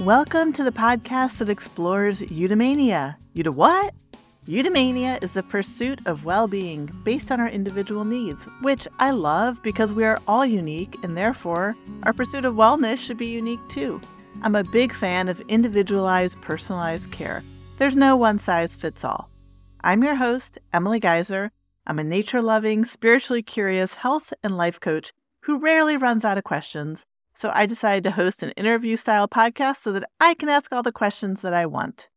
Welcome to the podcast that explores eudaimonia. Euda what? Eudaimonia is the pursuit of well being based on our individual needs, which I love because we are all unique and therefore our pursuit of wellness should be unique too. I'm a big fan of individualized, personalized care. There's no one size fits all. I'm your host, Emily Geizer. I'm a nature loving, spiritually curious health and life coach who rarely runs out of questions so I decided to host an interview style podcast so that I can ask all the questions that I want.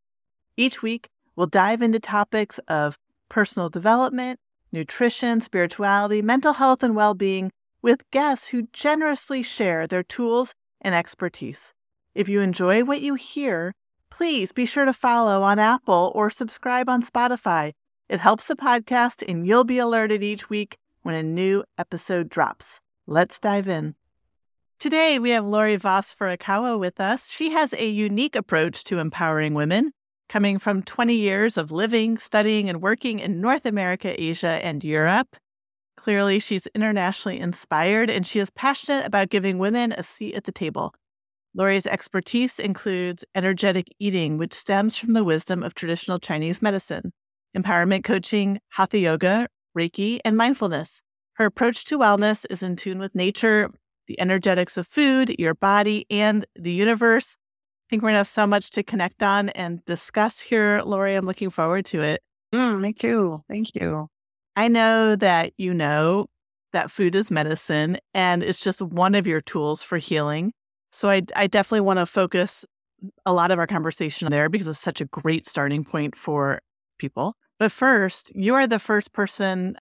Each week, we'll dive into topics of personal development, nutrition, spirituality, mental health, and well being with guests who generously share their tools and expertise. If you enjoy what you hear, please be sure to follow on Apple or subscribe on Spotify. It helps the podcast, and you'll be alerted each week when a new episode drops. Let's dive in. Today, we have Lori Voss Furukawa with us. She has a unique approach to empowering women, coming from 20 years of living, studying, and working in North America, Asia, and Europe. Clearly, she's internationally inspired and she is passionate about giving women a seat at the table. Lori's expertise includes energetic eating, which stems from the wisdom of traditional Chinese medicine, empowerment coaching, hatha yoga, Reiki, and mindfulness. Her approach to wellness is in tune with nature, the energetics of food, your body, and the universe. I think we're going to have so much to connect on and discuss here, Lori. I'm looking forward to it. Mm, me too. Thank you. I know that you know that food is medicine and it's just one of your tools for healing. So I, I definitely want to focus a lot of our conversation there because it's such a great starting point for people. But first, you are the first person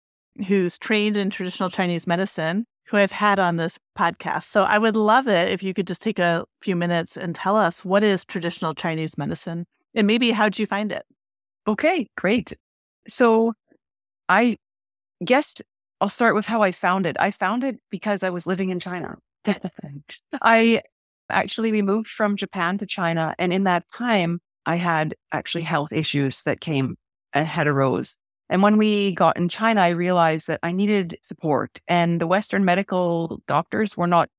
who's trained in traditional Chinese medicine who I've had on this podcast. So I would love it if you could just take a few minutes and tell us what is traditional Chinese medicine and maybe how'd you find it? Okay, great. So I guessed I'll start with how I found it. I found it because I was living in China. I actually we moved from Japan to China and in that time I had actually health issues that came and had arose. And when we got in China, I realized that I needed support and the Western medical doctors were not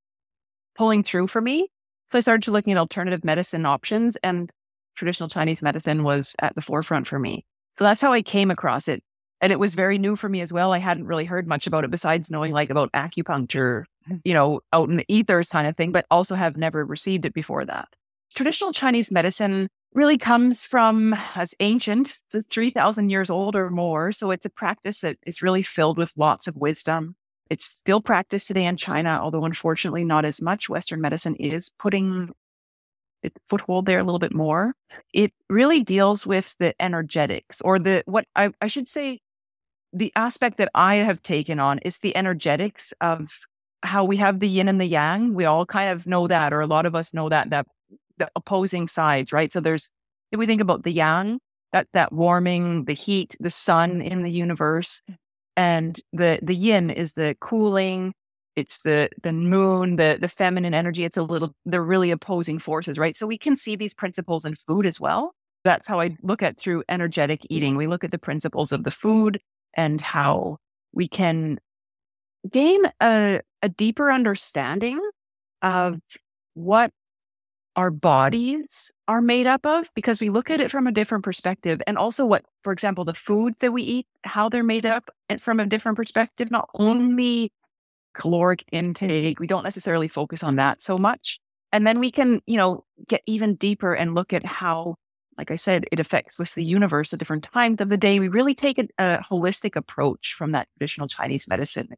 pulling through for me. So I started to looking at alternative medicine options and traditional Chinese medicine was at the forefront for me. So that's how I came across it. And it was very new for me as well. I hadn't really heard much about it besides knowing like about acupuncture, hmm. you know, out in the ethers kind of thing, but also have never received it before that. Traditional Chinese medicine really comes from as ancient, it's 3,000 years old or more. So it's a practice that is really filled with lots of wisdom. It's still practiced today in China, although unfortunately not as much. Western medicine is putting its foothold there a little bit more. It really deals with the energetics or the, what I, I should say, the aspect that I have taken on is the energetics of how we have the yin and the yang. We all kind of know that, or a lot of us know that, that the opposing sides, right? So there's if we think about the yang, that that warming, the heat, the sun in the universe, and the the yin is the cooling. It's the the moon, the the feminine energy. It's a little they're really opposing forces, right? So we can see these principles in food as well. That's how I look at through energetic eating. We look at the principles of the food and how we can gain a, a deeper understanding of what our bodies are made up of because we look at it from a different perspective. And also, what, for example, the foods that we eat, how they're made up and from a different perspective, not only caloric intake, we don't necessarily focus on that so much. And then we can, you know, get even deeper and look at how, like I said, it affects with the universe at different times of the day. We really take a, a holistic approach from that traditional Chinese medicine.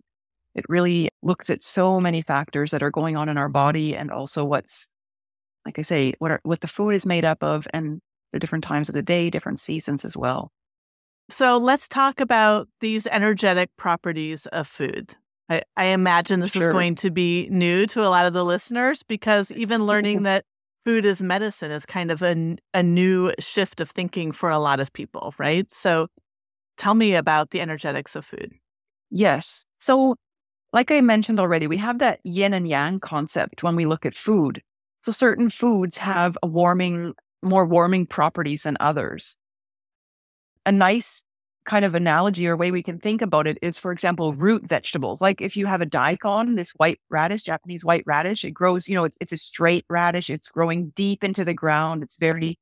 It really looks at so many factors that are going on in our body and also what's like I say, what are, what the food is made up of and the different times of the day, different seasons as well. So let's talk about these energetic properties of food. I, I imagine this sure. is going to be new to a lot of the listeners because even learning that food is medicine is kind of a, a new shift of thinking for a lot of people, right? So tell me about the energetics of food. Yes. So, like I mentioned already, we have that yin and yang concept when we look at food. So certain foods have a warming, more warming properties than others. A nice kind of analogy or way we can think about it is, for example, root vegetables. Like if you have a daikon, this white radish, Japanese white radish, it grows, you know, it's, it's a straight radish. It's growing deep into the ground. It's very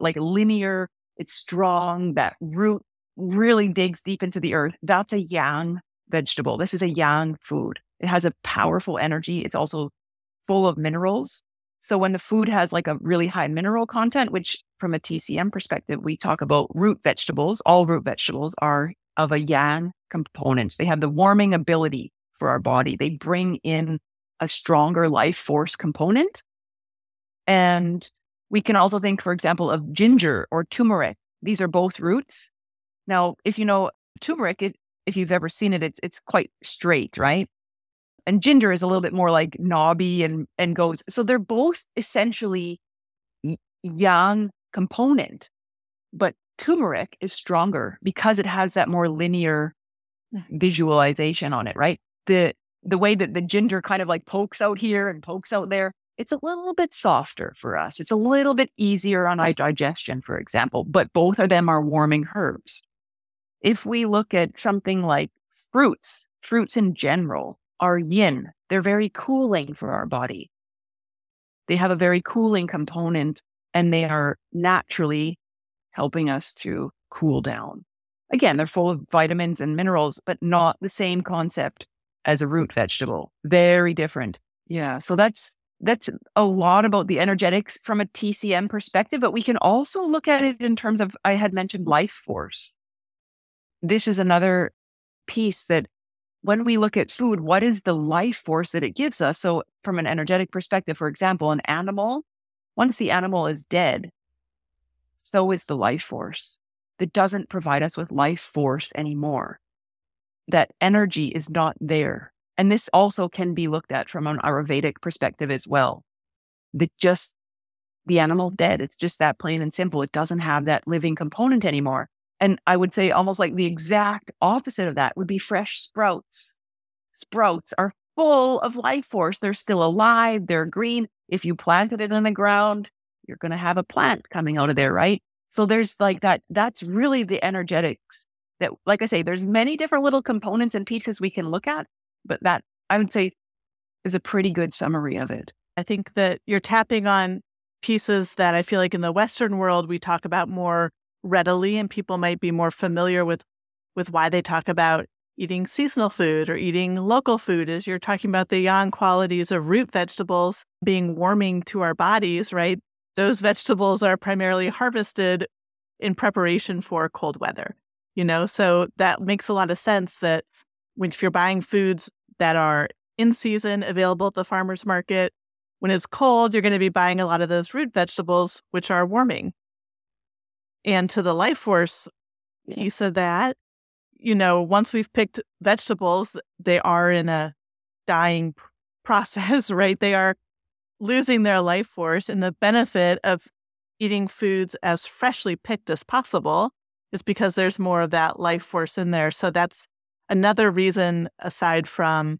like linear. It's strong. That root really digs deep into the earth. That's a yang vegetable. This is a yang food. It has a powerful energy. It's also full of minerals. So when the food has like a really high mineral content, which from a TCM perspective, we talk about root vegetables, all root vegetables are of a yang component. They have the warming ability for our body. They bring in a stronger life force component. And we can also think, for example, of ginger or turmeric. These are both roots. Now, if you know turmeric, if, you've ever seen it, it's it's quite straight, right? And ginger is a little bit more like knobby and and goes so they're both essentially yang component but turmeric is stronger because it has that more linear mm-hmm. visualization on it right? The the way that the ginger kind of like pokes out here and pokes out there it's a little bit softer for us. It's a little bit easier on our digestion for example but both of them are warming herbs. If we look at something like fruits fruits in general are yin. They're very cooling for our body. They have a very cooling component and they are naturally helping us to cool down. Again, they're full of vitamins and minerals, but not the same concept as a root vegetable. Very different. Yeah. So that's that's a lot about the energetics from a TCM perspective, but we can also look at it in terms of I had mentioned life force. This is another piece that when we look at food, what is the life force that it gives us? So, from an energetic perspective, for example, an animal, once the animal is dead, so is the life force that doesn't provide us with life force anymore. That energy is not there. And this also can be looked at from an Ayurvedic perspective as well. That just the animal dead. It's just that plain and simple. It doesn't have that living component anymore. And I would say almost like the exact opposite of that would be fresh sprouts. Sprouts are full of life force. They're still alive. They're green. If you planted it in the ground, you're going to have a plant coming out of there, right? So there's like that. That's really the energetics that, like I say, there's many different little components and pieces we can look at, but that I would say is a pretty good summary of it. I think that you're tapping on pieces that I feel like in the Western world we talk about more readily and people might be more familiar with with why they talk about eating seasonal food or eating local food is you're talking about the yang qualities of root vegetables being warming to our bodies, right? Those vegetables are primarily harvested in preparation for cold weather. You know, so that makes a lot of sense that when if you're buying foods that are in season available at the farmers market, when it's cold, you're going to be buying a lot of those root vegetables, which are warming and to the life force piece of that, you know, once we've picked vegetables, they are in a dying process, right? They are losing their life force. And the benefit of eating foods as freshly picked as possible is because there's more of that life force in there. So that's another reason, aside from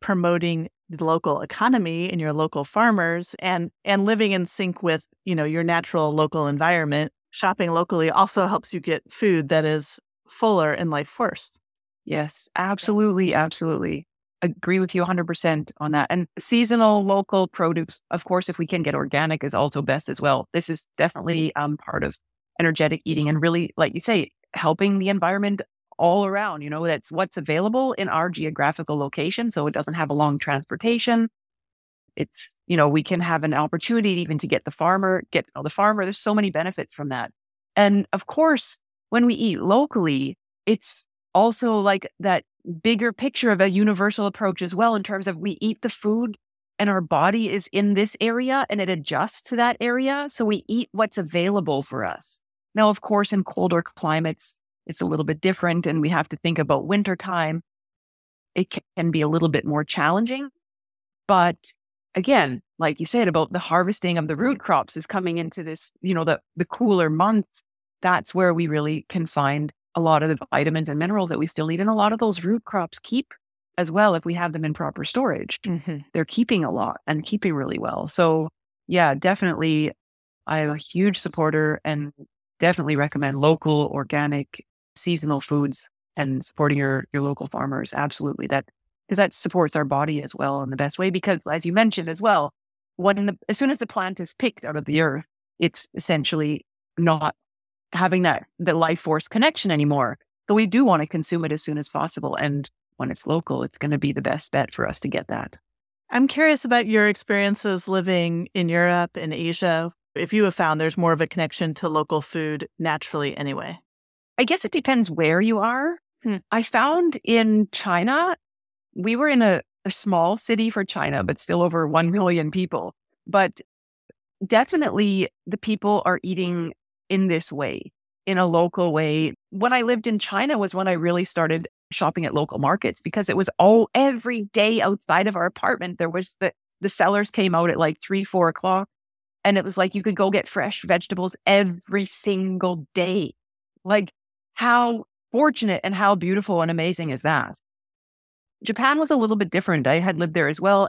promoting the local economy and your local farmers and and living in sync with you know your natural local environment shopping locally also helps you get food that is fuller in life force. Yes, absolutely. Absolutely. Agree with you 100% on that. And seasonal local produce, of course, if we can get organic, is also best as well. This is definitely um, part of energetic eating and really, like you say, helping the environment all around. You know, that's what's available in our geographical location. So it doesn't have a long transportation it's you know we can have an opportunity even to get the farmer get the farmer there's so many benefits from that. And of course when we eat locally it's also like that bigger picture of a universal approach as well in terms of we eat the food and our body is in this area and it adjusts to that area so we eat what's available for us. Now of course in colder climates it's a little bit different and we have to think about winter time it can be a little bit more challenging but again, like you said about the harvesting of the root crops is coming into this, you know, the the cooler months. That's where we really can find a lot of the vitamins and minerals that we still need. And a lot of those root crops keep as well if we have them in proper storage. Mm-hmm. They're keeping a lot and keeping really well. So yeah, definitely I am a huge supporter and definitely recommend local, organic, seasonal foods and supporting your your local farmers. Absolutely. That because that supports our body as well in the best way. Because as you mentioned as well, when the, as soon as the plant is picked out of the earth, it's essentially not having that the life force connection anymore. So we do want to consume it as soon as possible. And when it's local, it's going to be the best bet for us to get that. I'm curious about your experiences living in Europe and Asia. If you have found there's more of a connection to local food naturally anyway. I guess it depends where you are. Hmm. I found in China, we were in a, a small city for China, but still over 1 million people. But definitely the people are eating in this way, in a local way. When I lived in China was when I really started shopping at local markets because it was all every day outside of our apartment. There was the, the sellers came out at like three, four o'clock. And it was like you could go get fresh vegetables every single day. Like how fortunate and how beautiful and amazing is that? Japan was a little bit different. I had lived there as well.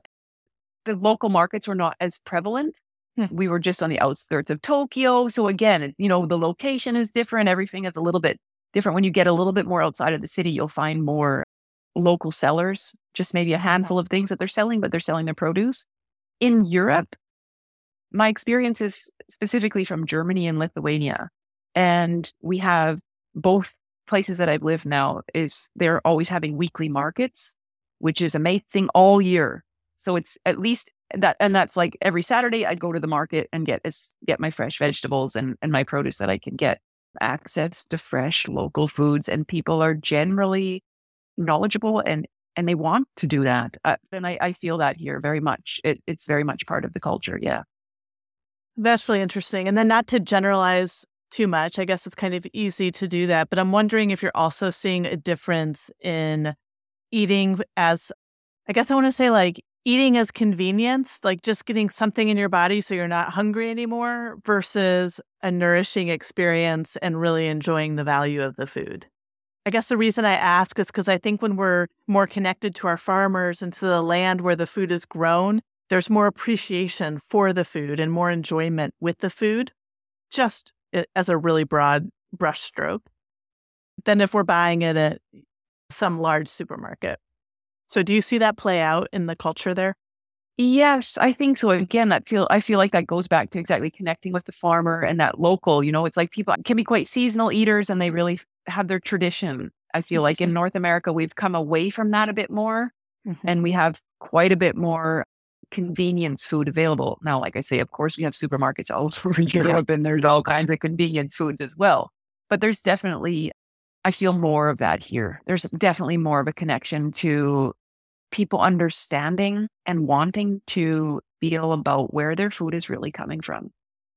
The local markets were not as prevalent. Hmm. We were just on the outskirts of Tokyo. So again, you know, the location is different. Everything is a little bit different. When you get a little bit more outside of the city, you'll find more local sellers, just maybe a handful of things that they're selling, but they're selling their produce. In Europe, my experience is specifically from Germany and Lithuania. And we have both places that I've lived now is they're always having weekly markets, which is amazing all year. So it's at least that, and that's like every Saturday I'd go to the market and get get my fresh vegetables and, and my produce that I can get. Access to fresh local foods and people are generally knowledgeable and and they want to do that uh, and I, I feel that here very much. It, it's very much part of the culture yeah. That's really interesting and then not to generalize too much i guess it's kind of easy to do that but i'm wondering if you're also seeing a difference in eating as i guess i want to say like eating as convenience, like just getting something in your body so you're not hungry anymore, versus a nourishing experience and really enjoying the value of the food. I guess the reason I ask is because I think when we're more connected to our farmers and to the land where the food is grown, there's more appreciation for the food and more enjoyment with the food, just as a really broad brushstroke, than if we're buying it at some large supermarket. So do you see that play out in the culture there? Yes, I think so. Again, that feel I feel like that goes back to exactly connecting with the farmer and that local. You know, it's like people can be quite seasonal eaters and they really have their tradition. I feel like in North America we've come away from that a bit more, mm-hmm. and we have quite a bit more convenience food available now. Like I say, of course, we have supermarkets all over Europe, and there's all kinds of convenience foods as well. But there's definitely I feel more of that here. There's definitely more of a connection to people understanding and wanting to feel about where their food is really coming from.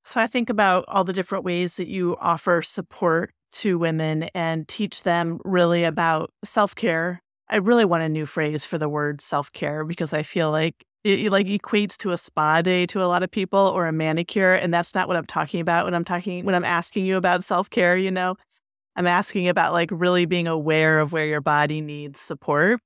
So I think about all the different ways that you offer support to women and teach them really about self care. I really want a new phrase for the word self care because I feel like it like equates to a spa day to a lot of people or a manicure and that's not what i'm talking about when i'm talking when i'm asking you about self-care you know I'm asking about like really being aware of where your body needs support.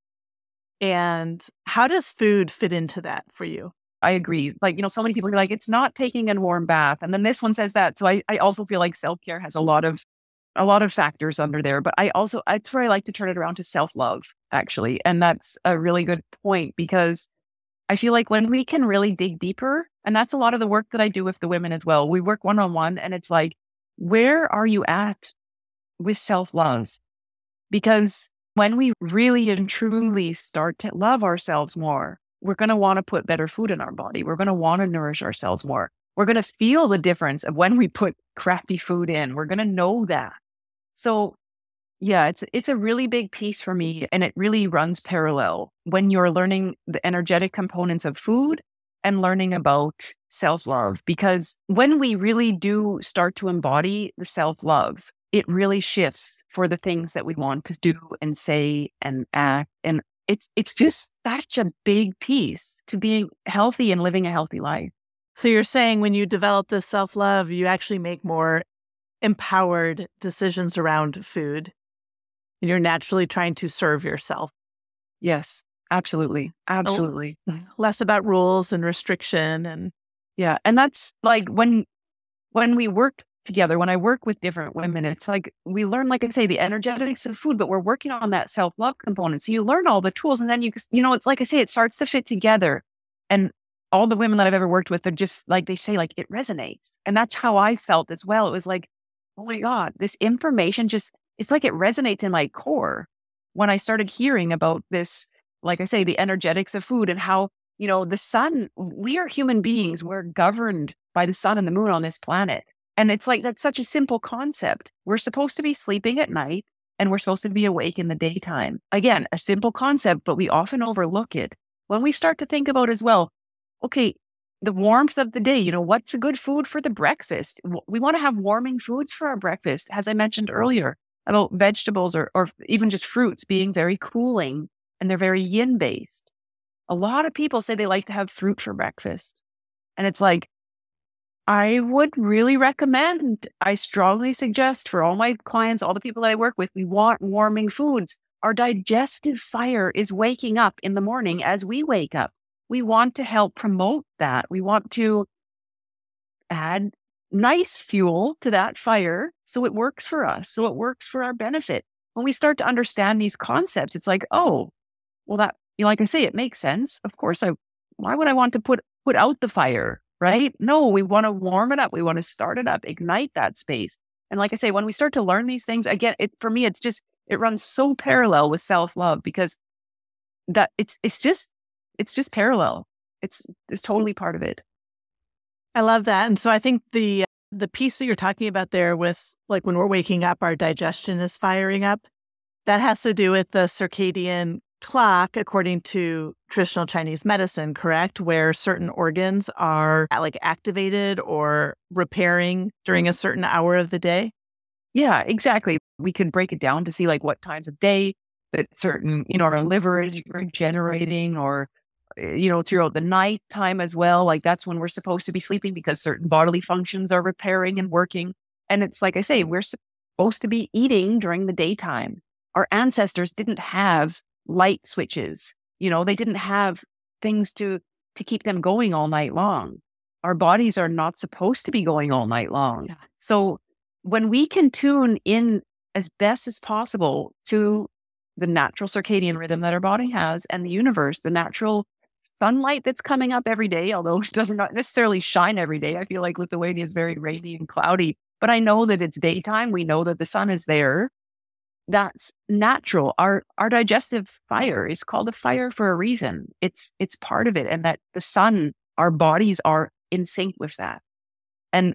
And how does food fit into that for you? I agree. Like, you know, so many people are like, it's not taking a warm bath. And then this one says that. So I, I also feel like self care has a lot of a lot of factors under there. But I also it's where I like to turn it around to self love, actually. And that's a really good point because I feel like when we can really dig deeper, and that's a lot of the work that I do with the women as well. We work one on one and it's like, where are you at with self love. Because when we really and truly start to love ourselves more, we're going to want to put better food in our body. We're going to want to nourish ourselves more. We're going to feel the difference of when we put crappy food in. We're going to know that. So, yeah, it's it's a really big piece for me and it really runs parallel when you're learning the energetic components of food and learning about self-love because when we really do start to embody the self-love, it really shifts for the things that we want to do and say and act. And it's it's just such a big piece to being healthy and living a healthy life. So you're saying when you develop this self-love, you actually make more empowered decisions around food. And you're naturally trying to serve yourself. Yes, absolutely. Oh, absolutely. Mm-hmm, less about rules and restriction and yeah, and that's like when when we work together, when I work with different women, it's like we learn, like I say, the energetics of food, but we're working on that self love component. So you learn all the tools, and then you, you know, it's like I say, it starts to fit together. And all the women that I've ever worked with are just like they say, like it resonates, and that's how I felt as well. It was like, oh my god, this information just, it's like it resonates in my core when I started hearing about this. Like I say, the energetics of food and how you know the sun. We are human beings. We're governed by the sun and the moon on this planet and it's like that's such a simple concept. We're supposed to be sleeping at night and we're supposed to be awake in the daytime. Again, a simple concept, but we often overlook it. When we start to think about as well, okay, the warmth of the day, you know, what's a good food for the breakfast? We want to have warming foods for our breakfast, as I mentioned earlier about vegetables or, or even just fruits being very cooling and they're very yin based. A lot of people say they like to have fruit for breakfast. And it's like, I would really recommend, I strongly suggest for all my clients, all the people that I work with, we want warming foods. Our digestive fire is waking up in the morning as we wake up. We want to help promote that. We want to add nice fuel to that fire so it works for us, so it works for our benefit. When we start to understand these concepts, it's like, oh, well, that, you know, like I say, it makes sense. Of course, I, why would I want to put, put out the fire? right? No, we want to warm it up. We want to start it up, ignite that space. And like I say, when we start to learn these things, again, it for me, it's just it runs so parallel with self love because that it's it's just it's just parallel. It's it's totally part of it. I love that, and so I think the the piece that you're talking about there with like when we're waking up, our digestion is firing up. That has to do with the circadian clock according to traditional Chinese medicine, correct? Where certain organs are uh, like activated or repairing during a certain hour of the day? Yeah, exactly. We can break it down to see like what times of day that certain, you know, our liver is regenerating or Eh, you know, throughout the night time as well. Like that's when we're supposed to be sleeping because certain bodily functions are repairing and working. And it's like I say, we're supposed to be eating during the daytime. Our ancestors didn't have light switches. You know, they didn't have things to to keep them going all night long. Our bodies are not supposed to be going all night long. Yeah. So when we can tune in as best as possible to the natural circadian rhythm that our body has and the universe, the natural sunlight that's coming up every day, although it does not necessarily shine every day. I feel like Lithuania is very rainy and cloudy, but I know that it's daytime. We know that the sun is there that's natural. Our our digestive fire is called a fire for a reason. It's it's part of it. And that the sun, our bodies are in sync with that. And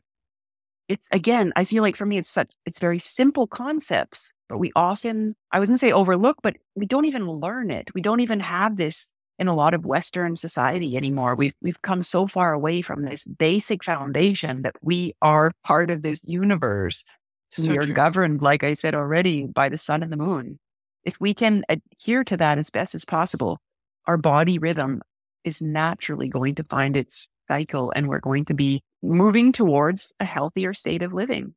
it's again, I feel like for me it's such it's very simple concepts, but we often I was gonna say overlook, but we don't even learn it. We don't even have this in a lot of Western society anymore. We've we've come so far away from this basic foundation that we are part of this universe so we are true. governed, like I said already, by the sun and the moon. If we can adhere to that as best as possible, our body rhythm is naturally going to find its cycle and we're going to be moving towards a healthier state of living.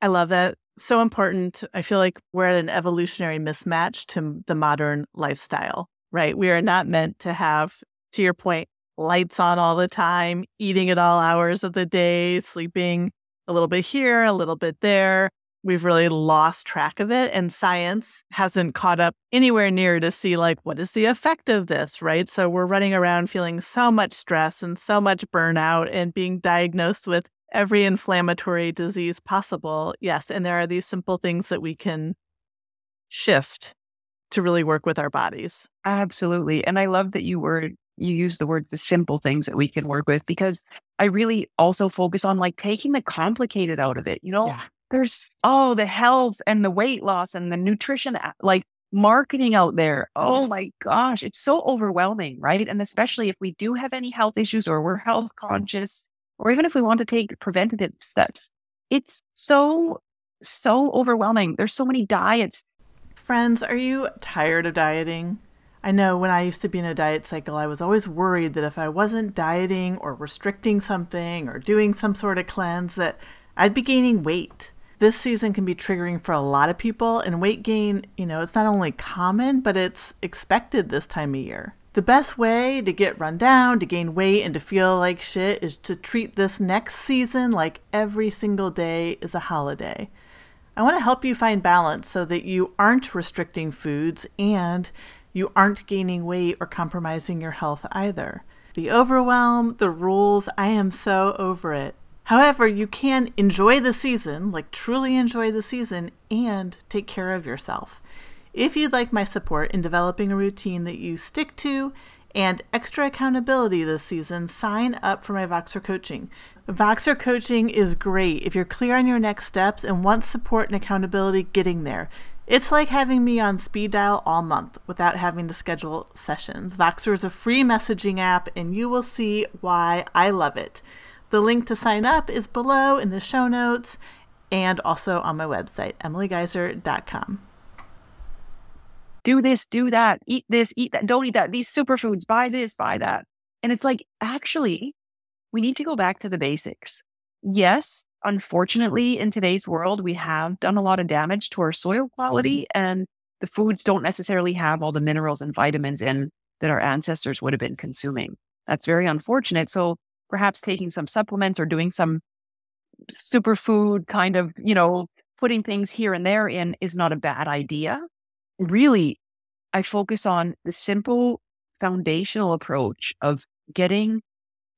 I love that. So important. I feel like we're at an evolutionary mismatch to the modern lifestyle, right? We are not meant to have, to your point, lights on all the time, eating at all hours of the day, sleeping a little bit here, a little bit there. We've really lost track of it, and science hasn't caught up anywhere near to see, like, what is the effect of this, right? So we're running around feeling so much stress and so much burnout and being diagnosed with every inflammatory disease possible. Yes. And there are these simple things that we can shift to really work with our bodies. Absolutely. And I love that you were you use the word the simple things that we can work with because I really also focus on like taking the complicated out of it. You know, yeah. there's oh the health and the weight loss and the nutrition like marketing out there. Oh my gosh, it's so overwhelming, right? And especially if we do have any health issues or we're health conscious or even if we want to take preventative steps. It's so so overwhelming. There's so many diets. Friends, are you tired of dieting? I know when I used to be in a diet cycle, I was always worried that if I wasn't dieting or restricting something or doing some sort of cleanse, that I'd be gaining weight. This season can be triggering for a lot of people, and weight gain, you know, it's not only common, but it's expected this time of year. The best way to get run down, to gain weight, and to feel like shit is to treat this next season like every single day is a holiday. I want to help you find balance so that you aren't restricting foods and you aren't gaining weight or compromising your health either. The overwhelm, the rules, I am so over it. However, you can enjoy the season, like truly enjoy the season, and take care of yourself. If you'd like my support in developing a routine that you stick to and extra accountability this season, sign up for my Voxer coaching. Voxer coaching is great if you're clear on your next steps and want support and accountability getting there. It's like having me on speed dial all month without having to schedule sessions. Voxer is a free messaging app, and you will see why I love it. The link to sign up is below in the show notes and also on my website, emilygeizer.com do this, do that, eat this, eat that, don't eat that, these superfoods, buy this, buy that. And it's like, actually, we need to go back to the basics. Yes, unfortunately, in today's world, we have done a lot of damage to our soil quality, and the foods don't necessarily have all the minerals and vitamins in that our ancestors would have been consuming. That's very unfortunate. So perhaps taking some supplements or doing some superfood kind of, you know, putting things here and there in is not a bad idea really, I focus on the simple foundational approach of getting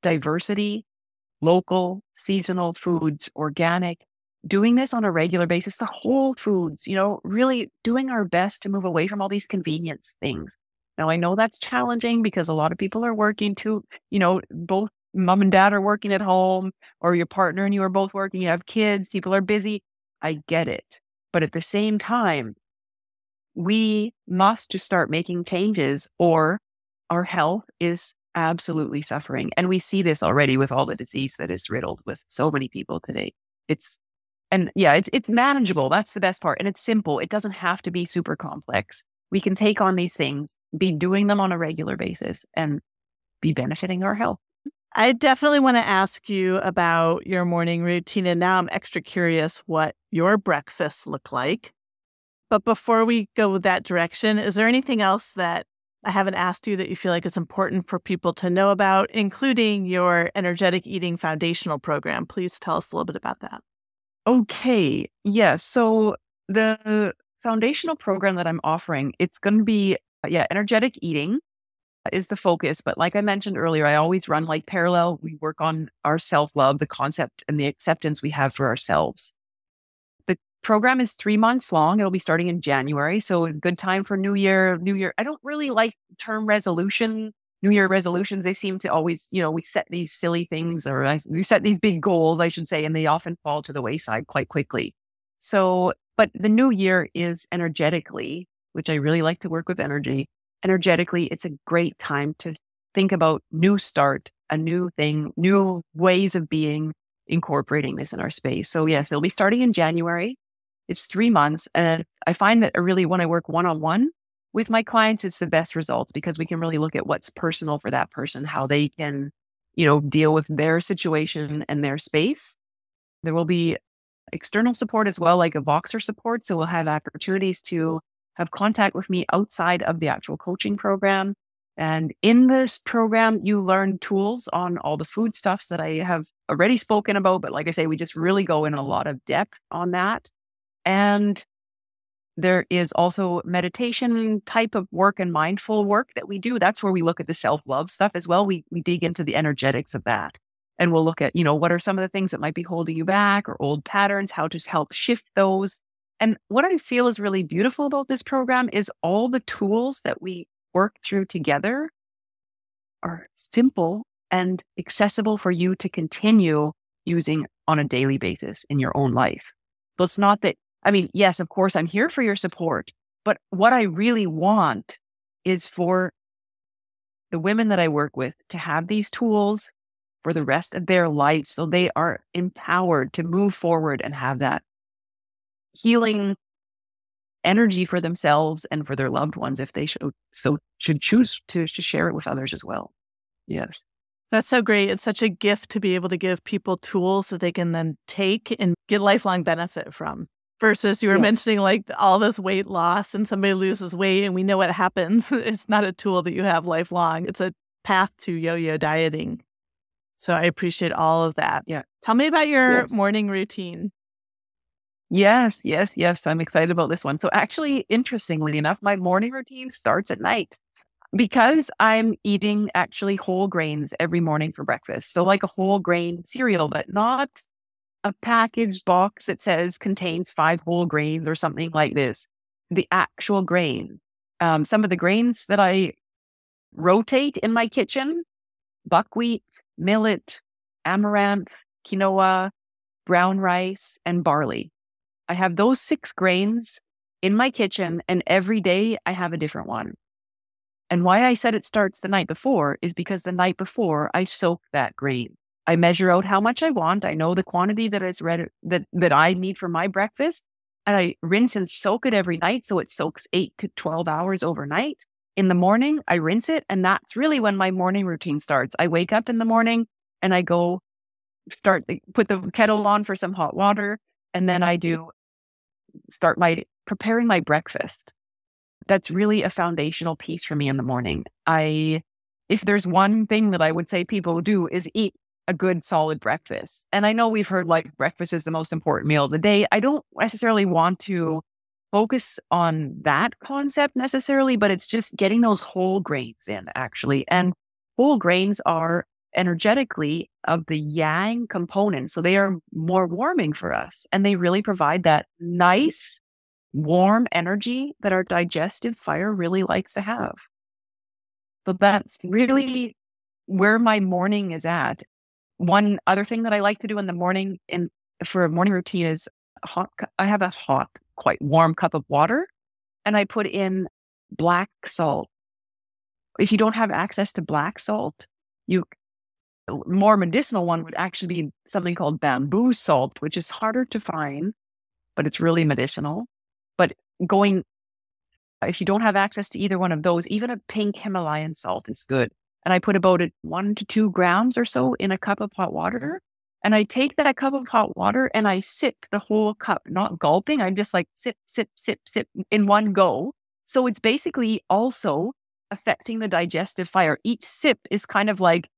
diversity, local, seasonal foods, organic, doing this on a regular basis, the whole foods, you know, really doing our best to move away from all these convenience things. Now, I know that's challenging because a lot of people are working too, you know, both mom and dad are working at home, or your partner and you are both working, you have kids, people are busy. I get it. But at the same time, we must just start making changes or our health is absolutely suffering. And we see this already with all the disease that is riddled with so many people today. It's and yeah, it's it's manageable. That's the best part. And it's simple. It doesn't have to be super complex. We can take on these things, be doing them on a regular basis and be benefiting our health. I definitely want to ask you about your morning routine. And now I'm extra curious what your breakfasts look like. But before we go that direction, is there anything else that I haven't asked you that you feel like it's important for people to know about, including your energetic eating foundational program? Please tell us a little bit about that. Okay. Yeah. So the foundational program that I'm offering, it's going to be, yeah, energetic eating is the focus. But like I mentioned earlier, I always run like parallel. We work on our self love, the concept and the acceptance we have for ourselves program is three months long. It'll be starting in January. So good time for New Year. New Year. I don't really like term resolution. New Year resolutions. They seem to always, you know, we set these silly things or we set these big goals, I should say, and they often fall to the wayside quite quickly. So, but the new year is energetically, which I really like to work with energy. Energetically, it's a great time to think about new start, a new thing, new ways of being, incorporating this in our space. So yes, it'll be starting in January. It's three months. And I find that uh, really when I work one on one with my clients, it's the best results because we can really look at what's personal for that person, how they can, you know, deal with their situation and their space. There will be external support as well, like a Voxer support. So we'll have opportunities to have contact with me outside of the actual coaching program. And in this program, you learn tools on all the food stuffs that I have already spoken about. But like I say, we just really go in a lot of depth on that. And there is also meditation type of work and mindful work that we do. That's where we look at the self love stuff as well. We, we dig into the energetics of that. And we'll look at, you know, what are some of the things that might be holding you back or old patterns, how to help shift those. And what I feel is really beautiful about this program is all the tools that we work through together are simple and accessible for you to continue using on a daily basis in your own life. So it's not that I mean, yes, of course, I'm here for your support. But what I really want is for the women that I work with to have these tools for the rest of their life so they are empowered to move forward and have that healing energy for themselves and for their loved ones if they should so should choose to, to share it with others as well. Yes. That's so great. It's such a gift to be able to give people tools that they can then take and get lifelong benefit from. Versus you were yes. mentioning like all this weight loss and somebody loses weight and we know what happens. it's not a tool that you have lifelong. It's a path to yo-yo dieting. So I appreciate all of that. Yeah. Tell me about your yes. morning routine. Yes, yes, yes. I'm excited about this one. So actually, interestingly enough, my morning routine starts at night because I'm eating actually whole grains every morning for breakfast. So like a whole grain cereal, but not a packaged box that says contains five whole grains or something like this. The actual grain. Um, some of the grains that I rotate in my kitchen buckwheat, millet, amaranth, quinoa, brown rice, and barley. I have those six grains in my kitchen, and every day I have a different one. And why I said it starts the night before is because the night before I soak that grain. I measure out how much I want. I know the quantity that is ready, that, that I need for my breakfast. And I rinse and soak it every night. So it soaks eight to 12 hours overnight. In the morning, I rinse it. And that's really when my morning routine starts. I wake up in the morning and I go start, put the kettle on for some hot water. And then I do start my preparing my breakfast. That's really a foundational piece for me in the morning. I, if there's one thing that I would say people do is eat a good solid breakfast. And I know we've heard like breakfast is the most important meal of the day. I don't necessarily want to focus on that concept necessarily, but it's just getting those whole grains in actually. And whole grains are energetically of the yang component. So they are more warming for us and they really provide that nice, warm energy that our digestive fire really likes to have. But that's really where my morning is at. One other thing that I like to do in the morning in for a morning routine is hot. I have a hot, quite warm cup of water and I put in black salt. If you don't have access to black salt, you more medicinal one would actually be something called bamboo salt, which is harder to find, but it's really medicinal. But going, if you don't have access to either one of those, even a pink Himalayan salt is good. And I put about one to two grams or so in a cup of hot water. And I take that cup of hot water and I sip the whole cup, not gulping. I'm just like sip, sip, sip, sip in one go. So it's basically also affecting the digestive fire. Each sip is kind of like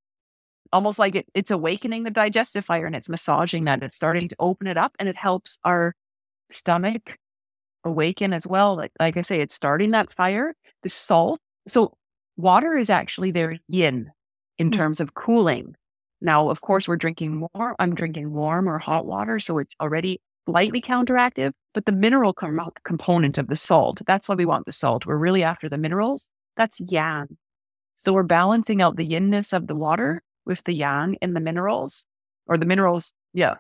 almost like it, it's awakening the digestive fire and it's massaging that. It's starting to open it up and it helps our stomach awaken as well. Like, like I say, it's starting that fire. The salt. So water is actually their yin in mm-hmm. terms of cooling. Now, of course, we're drinking more. I'm drinking warm or hot water. So it's already slightly counteractive, but the mineral com- component of the salt, that's why we want the salt. We're really after the minerals. That's yang. So we're balancing out the yinness of the water with the yang and the minerals or the minerals. Yeah.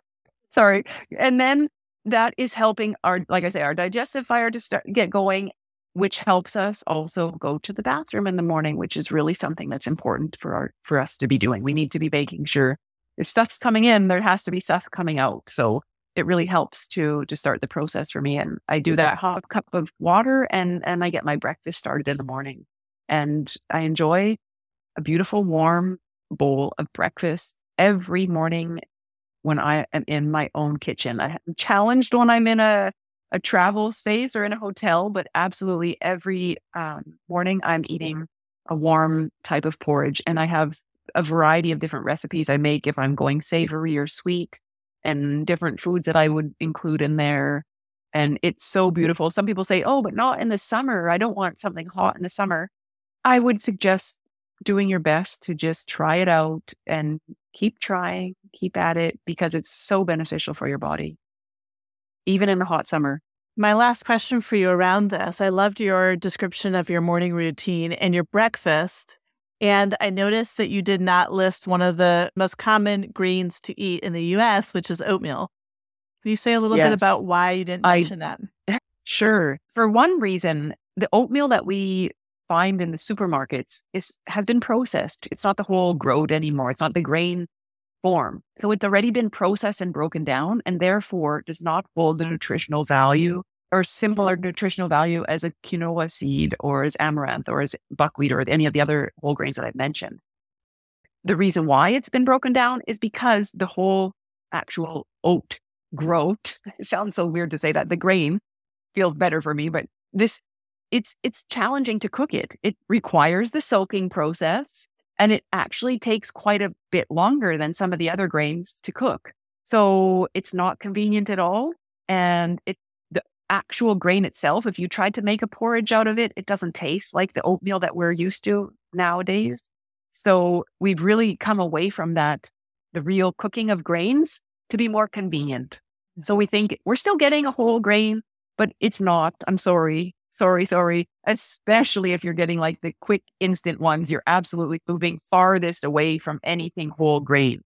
Sorry. And then that is helping our, like I say, our digestive fire to start get going, which helps us also go to the bathroom in the morning, which is really something that's important for our, for us to be doing. We need to be making sure if stuff's coming in, there has to be stuff coming out. So it really helps to to start the process for me. And I do that hot cup of water and and I get my breakfast started in the morning. And I enjoy a beautiful warm bowl of breakfast every morning when I am in my own kitchen. I'm challenged when I'm in a, a travel space or in a hotel, but absolutely every um, morning I'm eating a warm type of porridge. And I have a variety of different recipes I make if I'm going savory or sweet and different foods that I would include in there. And it's so beautiful. Some people say, oh, but not in the summer. I don't want something hot in the summer. I would suggest doing your best to just try it out and keep trying, keep at it because it's so beneficial for your body, even in the hot summer. My last question for you around this I loved your description of your morning routine and your breakfast. And I noticed that you did not list one of the most common greens to eat in the US, which is oatmeal. Can you say a little yes. bit about why you didn't mention I, that? Sure. For one reason, the oatmeal that we find in the supermarkets is has been processed. It's not the whole groat anymore. It's not the grain form. So it's already been processed and broken down and therefore does not hold the nutritional value or similar nutritional value as a quinoa seed or as amaranth or as buckwheat or any of the other whole grains that I've mentioned. The reason why it's been broken down is because the whole actual oat groat. Sounds so weird to say that. The grain feels better for me, but this it's it's challenging to cook it. It requires the soaking process and it actually takes quite a bit longer than some of the other grains to cook. So it's not convenient at all. And it the actual grain itself, if you tried to make a porridge out of it, it doesn't taste like the oatmeal that we're used to nowadays. So we've really come away from that, the real cooking of grains to be more convenient. So we think we're still getting a whole grain, but it's not. I'm sorry. Sorry, sorry. Especially if you're getting like the quick instant ones, you're absolutely moving farthest away from anything whole grain.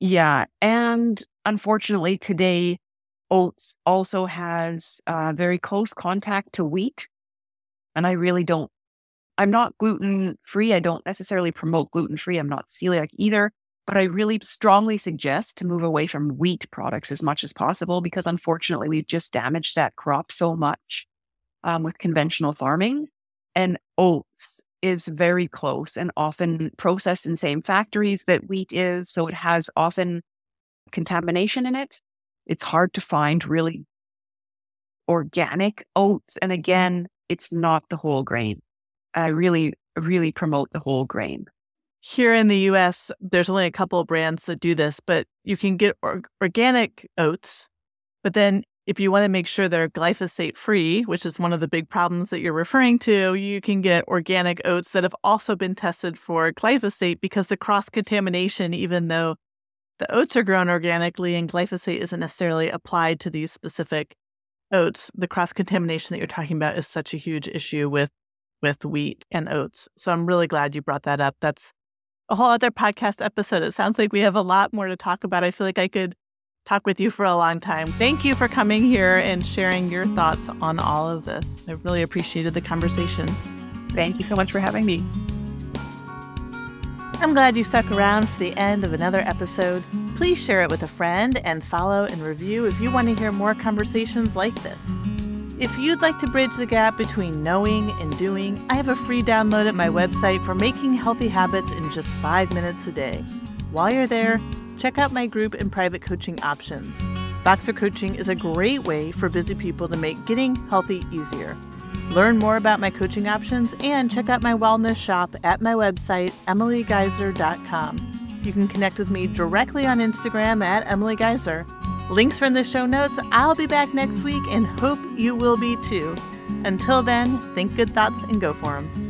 Yeah. And unfortunately, today, oats also has uh, very close contact to wheat. And I really don't, I'm not gluten free. I don't necessarily promote gluten free. I'm not celiac either. But I really strongly suggest to move away from wheat products as much as possible because unfortunately, we've just damaged that crop so much um, with conventional farming. And oats is very close and often processed in same factories that wheat is. So it has often contamination in it. It's hard to find really organic oats. And again, it's not the whole grain. I really, really promote the whole grain. Here in the US, there's only a couple of brands that do this, but you can get or- organic oats. But then if you want to make sure they're glyphosate free, which is one of the big problems that you're referring to, you can get organic oats that have also been tested for glyphosate because the cross contamination, even though the oats are grown organically and glyphosate isn't necessarily applied to these specific oats, the cross contamination that you're talking about is such a huge issue with with wheat and oats. So I'm really glad you brought that up. That's a whole other podcast episode. It sounds like we have a lot more to talk about. I feel like I could talk with you for a long time. Thank you for coming here and sharing your thoughts on all of this. I really appreciated the conversation. Thank you so much for having me. I'm glad you stuck around for the end of another episode. Please share it with a friend and follow and review if you want to hear more conversations like this. If you'd like to bridge the gap between knowing and doing, I have a free download at my website for making healthy habits in just five minutes a day. While you're there, check out my group and private coaching options. Voxer Coaching is a great way for busy people to make getting healthy easier. Learn more about my coaching options and check out my wellness shop at my website, emilygeizer.com. You can connect with me directly on Instagram at Emily Geizer. Links from the show notes. I'll be back next week and hope you will be too. Until then, think good thoughts and go for them.